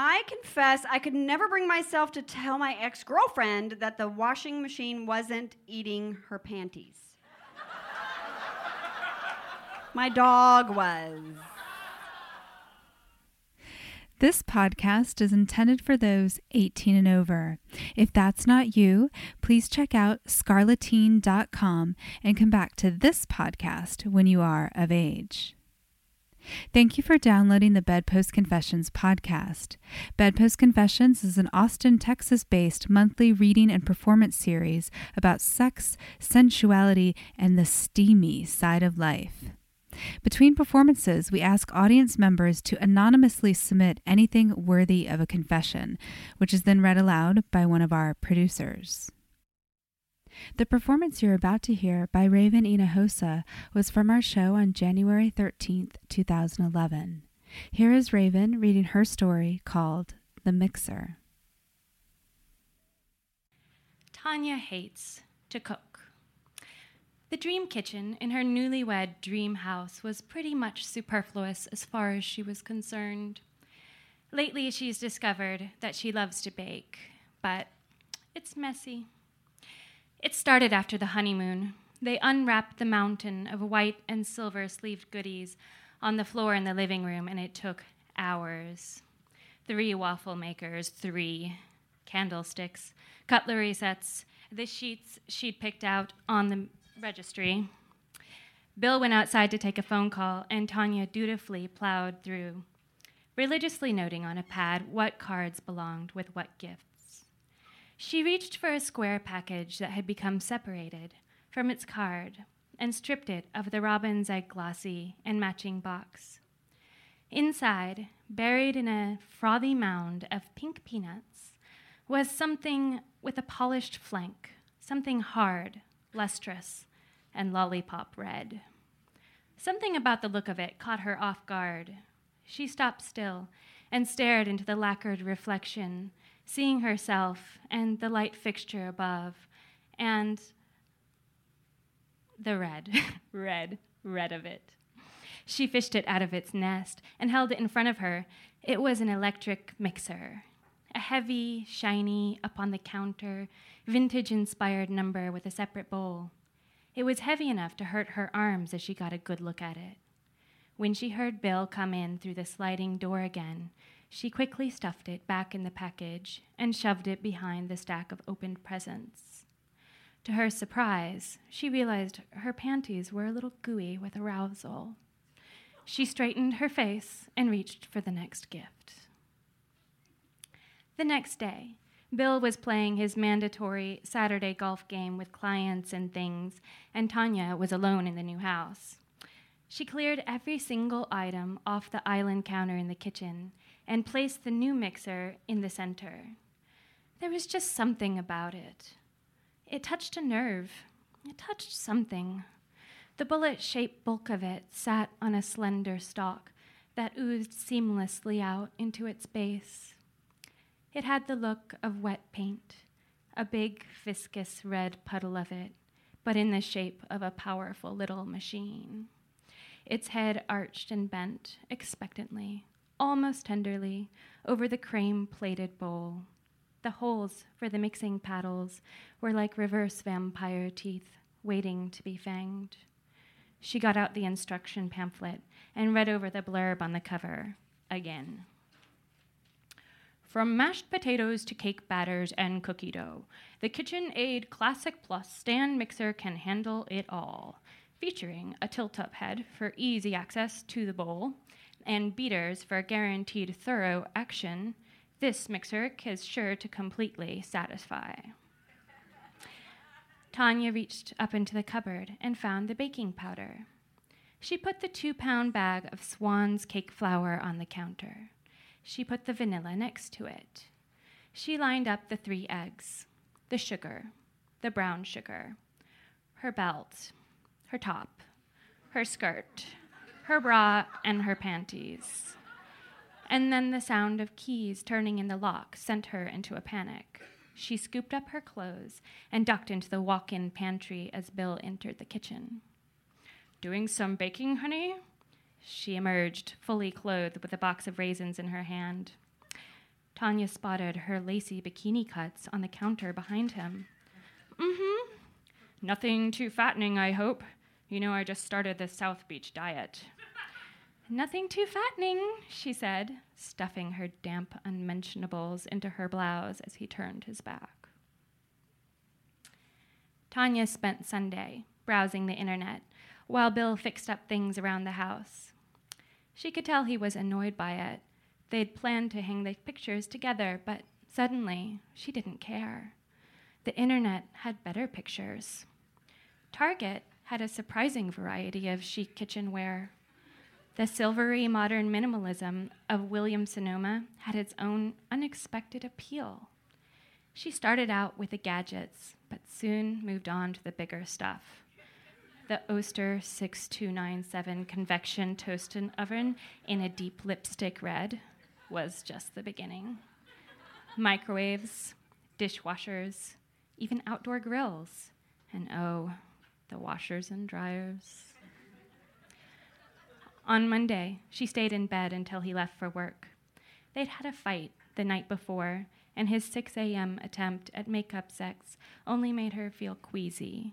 I confess I could never bring myself to tell my ex girlfriend that the washing machine wasn't eating her panties. my dog was. This podcast is intended for those 18 and over. If that's not you, please check out scarleteen.com and come back to this podcast when you are of age. Thank you for downloading the Bedpost Confessions podcast. Bedpost Confessions is an Austin, Texas based monthly reading and performance series about sex, sensuality, and the steamy side of life. Between performances, we ask audience members to anonymously submit anything worthy of a confession, which is then read aloud by one of our producers. The performance you're about to hear by Raven Hinojosa was from our show on January 13th, 2011. Here is Raven reading her story called The Mixer. Tanya hates to cook. The dream kitchen in her newlywed dream house was pretty much superfluous as far as she was concerned. Lately, she's discovered that she loves to bake, but it's messy. It started after the honeymoon. They unwrapped the mountain of white and silver sleeved goodies on the floor in the living room, and it took hours. Three waffle makers, three candlesticks, cutlery sets, the sheets she'd picked out on the registry. Bill went outside to take a phone call, and Tanya dutifully plowed through, religiously noting on a pad what cards belonged with what gifts. She reached for a square package that had become separated from its card and stripped it of the robin's egg glossy and matching box. Inside, buried in a frothy mound of pink peanuts, was something with a polished flank, something hard, lustrous, and lollipop red. Something about the look of it caught her off guard. She stopped still and stared into the lacquered reflection, seeing herself and the light fixture above, and the red, red, red of it. She fished it out of its nest and held it in front of her. It was an electric mixer, a heavy, shiny, up on the counter, vintage inspired number with a separate bowl. It was heavy enough to hurt her arms as she got a good look at it. When she heard Bill come in through the sliding door again, she quickly stuffed it back in the package and shoved it behind the stack of opened presents. To her surprise, she realized her panties were a little gooey with arousal. She straightened her face and reached for the next gift. The next day, Bill was playing his mandatory Saturday golf game with clients and things, and Tanya was alone in the new house. She cleared every single item off the island counter in the kitchen and placed the new mixer in the center. There was just something about it. It touched a nerve. It touched something. The bullet shaped bulk of it sat on a slender stalk that oozed seamlessly out into its base. It had the look of wet paint, a big, viscous red puddle of it, but in the shape of a powerful little machine. Its head arched and bent expectantly, almost tenderly, over the cream plated bowl. The holes for the mixing paddles were like reverse vampire teeth waiting to be fanged. She got out the instruction pamphlet and read over the blurb on the cover again. From mashed potatoes to cake batters and cookie dough, the KitchenAid Classic Plus stand mixer can handle it all. Featuring a tilt up head for easy access to the bowl and beaters for guaranteed thorough action, this mixer is sure to completely satisfy. Tanya reached up into the cupboard and found the baking powder. She put the two pound bag of Swan's cake flour on the counter. She put the vanilla next to it. She lined up the three eggs, the sugar, the brown sugar, her belt, her top, her skirt, her bra, and her panties. And then the sound of keys turning in the lock sent her into a panic. She scooped up her clothes and ducked into the walk in pantry as Bill entered the kitchen. Doing some baking, honey? She emerged, fully clothed, with a box of raisins in her hand. Tanya spotted her lacy bikini cuts on the counter behind him. Mm hmm. Nothing too fattening, I hope. You know, I just started the South Beach diet. Nothing too fattening, she said, stuffing her damp unmentionables into her blouse as he turned his back. Tanya spent Sunday browsing the internet while Bill fixed up things around the house. She could tell he was annoyed by it. They'd planned to hang the pictures together, but suddenly she didn't care. The internet had better pictures. Target had a surprising variety of chic kitchenware. The silvery modern minimalism of Williams Sonoma had its own unexpected appeal. She started out with the gadgets, but soon moved on to the bigger stuff. The Oster 6297 convection toasting oven in a deep lipstick red was just the beginning. Microwaves, dishwashers, even outdoor grills, and oh, the washers and dryers. On Monday, she stayed in bed until he left for work. They'd had a fight the night before, and his 6 a.m. attempt at makeup sex only made her feel queasy.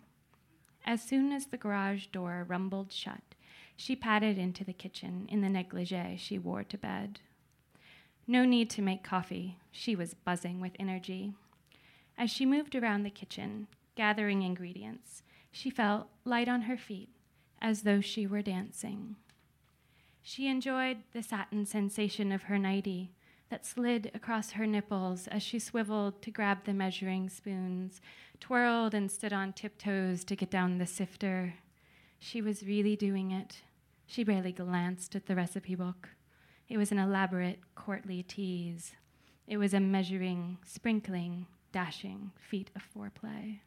As soon as the garage door rumbled shut, she padded into the kitchen in the negligee she wore to bed. No need to make coffee. She was buzzing with energy. As she moved around the kitchen, gathering ingredients, she felt light on her feet, as though she were dancing. She enjoyed the satin sensation of her nightie that slid across her nipples as she swiveled to grab the measuring spoons, twirled and stood on tiptoes to get down the sifter. She was really doing it. She barely glanced at the recipe book. It was an elaborate, courtly tease. It was a measuring, sprinkling, dashing feat of foreplay.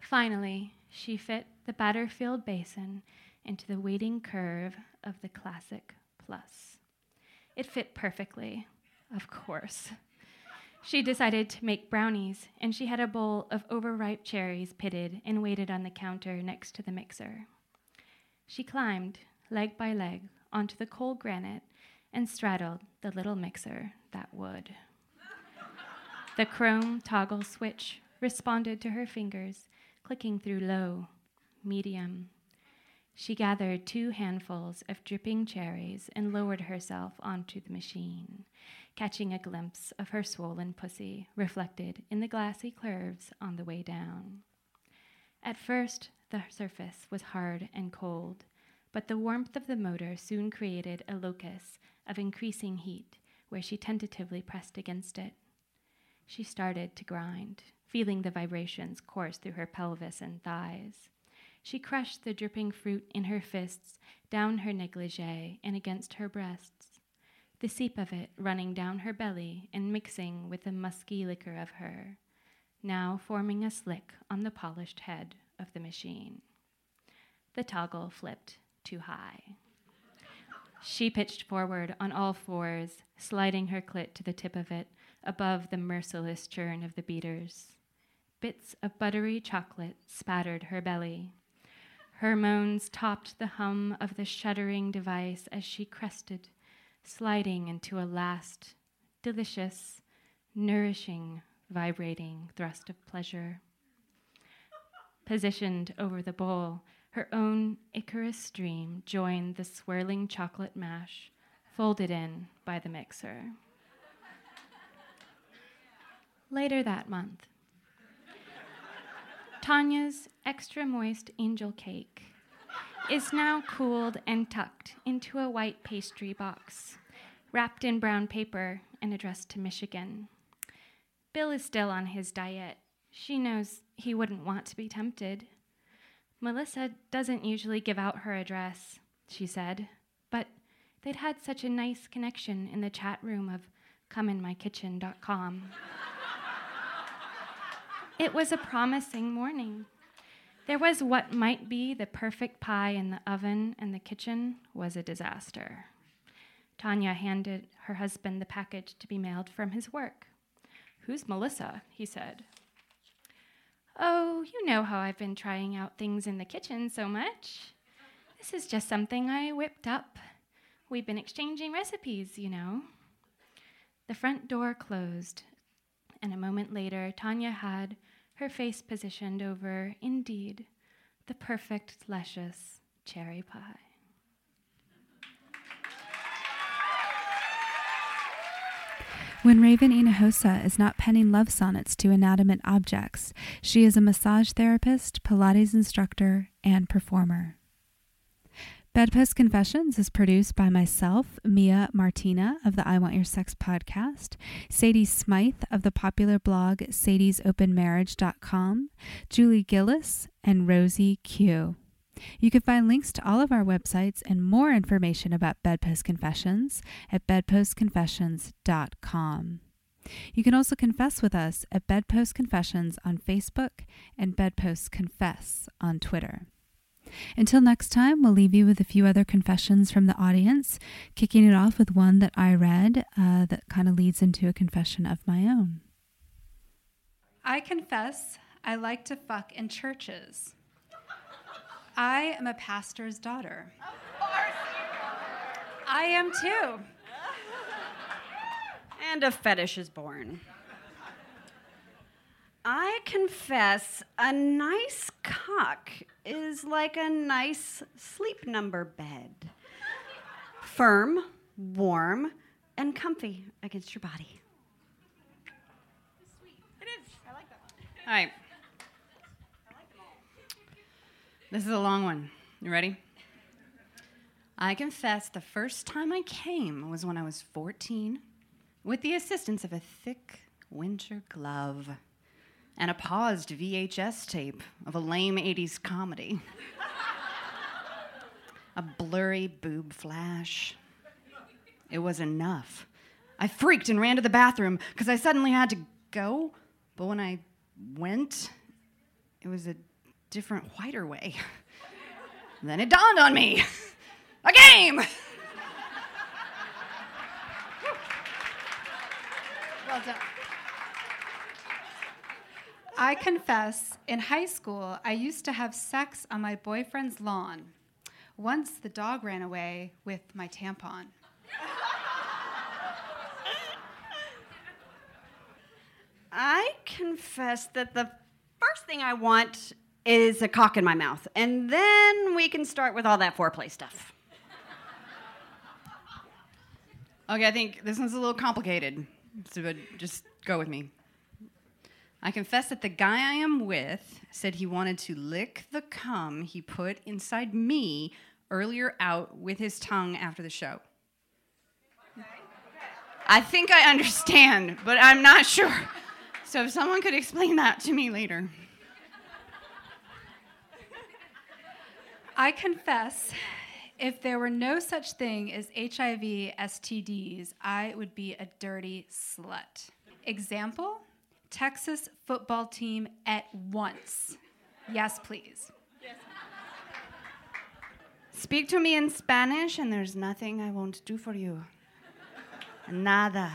Finally, she fit the batter filled basin into the waiting curve of the classic plus. It fit perfectly, of course. She decided to make brownies, and she had a bowl of overripe cherries pitted and waited on the counter next to the mixer. She climbed, leg by leg, onto the cold granite and straddled the little mixer that would. the chrome toggle switch responded to her fingers, clicking through low, medium, she gathered two handfuls of dripping cherries and lowered herself onto the machine, catching a glimpse of her swollen pussy reflected in the glassy curves on the way down. At first, the surface was hard and cold, but the warmth of the motor soon created a locus of increasing heat where she tentatively pressed against it. She started to grind, feeling the vibrations course through her pelvis and thighs. She crushed the dripping fruit in her fists, down her negligee, and against her breasts, the seep of it running down her belly and mixing with the musky liquor of her, now forming a slick on the polished head of the machine. The toggle flipped too high. She pitched forward on all fours, sliding her clit to the tip of it above the merciless churn of the beaters. Bits of buttery chocolate spattered her belly. Her moans topped the hum of the shuddering device as she crested, sliding into a last, delicious, nourishing, vibrating thrust of pleasure. Positioned over the bowl, her own Icarus stream joined the swirling chocolate mash, folded in by the mixer. Later that month, Tanya's extra moist angel cake is now cooled and tucked into a white pastry box, wrapped in brown paper and addressed to Michigan. Bill is still on his diet. She knows he wouldn't want to be tempted. Melissa doesn't usually give out her address, she said, but they'd had such a nice connection in the chat room of comeinmykitchen.com. It was a promising morning. There was what might be the perfect pie in the oven, and the kitchen was a disaster. Tanya handed her husband the package to be mailed from his work. Who's Melissa? he said. Oh, you know how I've been trying out things in the kitchen so much. This is just something I whipped up. We've been exchanging recipes, you know. The front door closed, and a moment later, Tanya had her face positioned over, indeed, the perfect, luscious cherry pie. When Raven Hinojosa is not penning love sonnets to inanimate objects, she is a massage therapist, Pilates instructor, and performer. Bedpost Confessions is produced by myself, Mia Martina of the I Want Your Sex podcast, Sadie Smythe of the popular blog sadiesopenmarriage.com, Julie Gillis, and Rosie Q. You can find links to all of our websites and more information about Bedpost Confessions at bedpostconfessions.com. You can also confess with us at Bedpost Confessions on Facebook and Bedpost Confess on Twitter. Until next time, we'll leave you with a few other confessions from the audience, kicking it off with one that I read uh, that kind of leads into a confession of my own. I confess I like to fuck in churches. I am a pastor's daughter. Of course I am too. And a fetish is born. I confess a nice cock is like a nice sleep number bed. Firm, warm, and comfy against your body. It is. Sweet. It is. I like that one. All right. This is a long one. You ready? I confess the first time I came was when I was 14 with the assistance of a thick winter glove and a paused VHS tape of a lame 80s comedy. a blurry boob flash. It was enough. I freaked and ran to the bathroom because I suddenly had to go, but when I went, it was a different, whiter way. then it dawned on me a game! Well done. I confess, in high school, I used to have sex on my boyfriend's lawn. Once the dog ran away with my tampon. I confess that the first thing I want is a cock in my mouth, and then we can start with all that foreplay stuff. Okay, I think this one's a little complicated, so just go with me. I confess that the guy I am with said he wanted to lick the cum he put inside me earlier out with his tongue after the show. I think I understand, but I'm not sure. So if someone could explain that to me later. I confess, if there were no such thing as HIV STDs, I would be a dirty slut. Example Texas football team at once. Yes, please. Speak to me in Spanish, and there's nothing I won't do for you. Nada.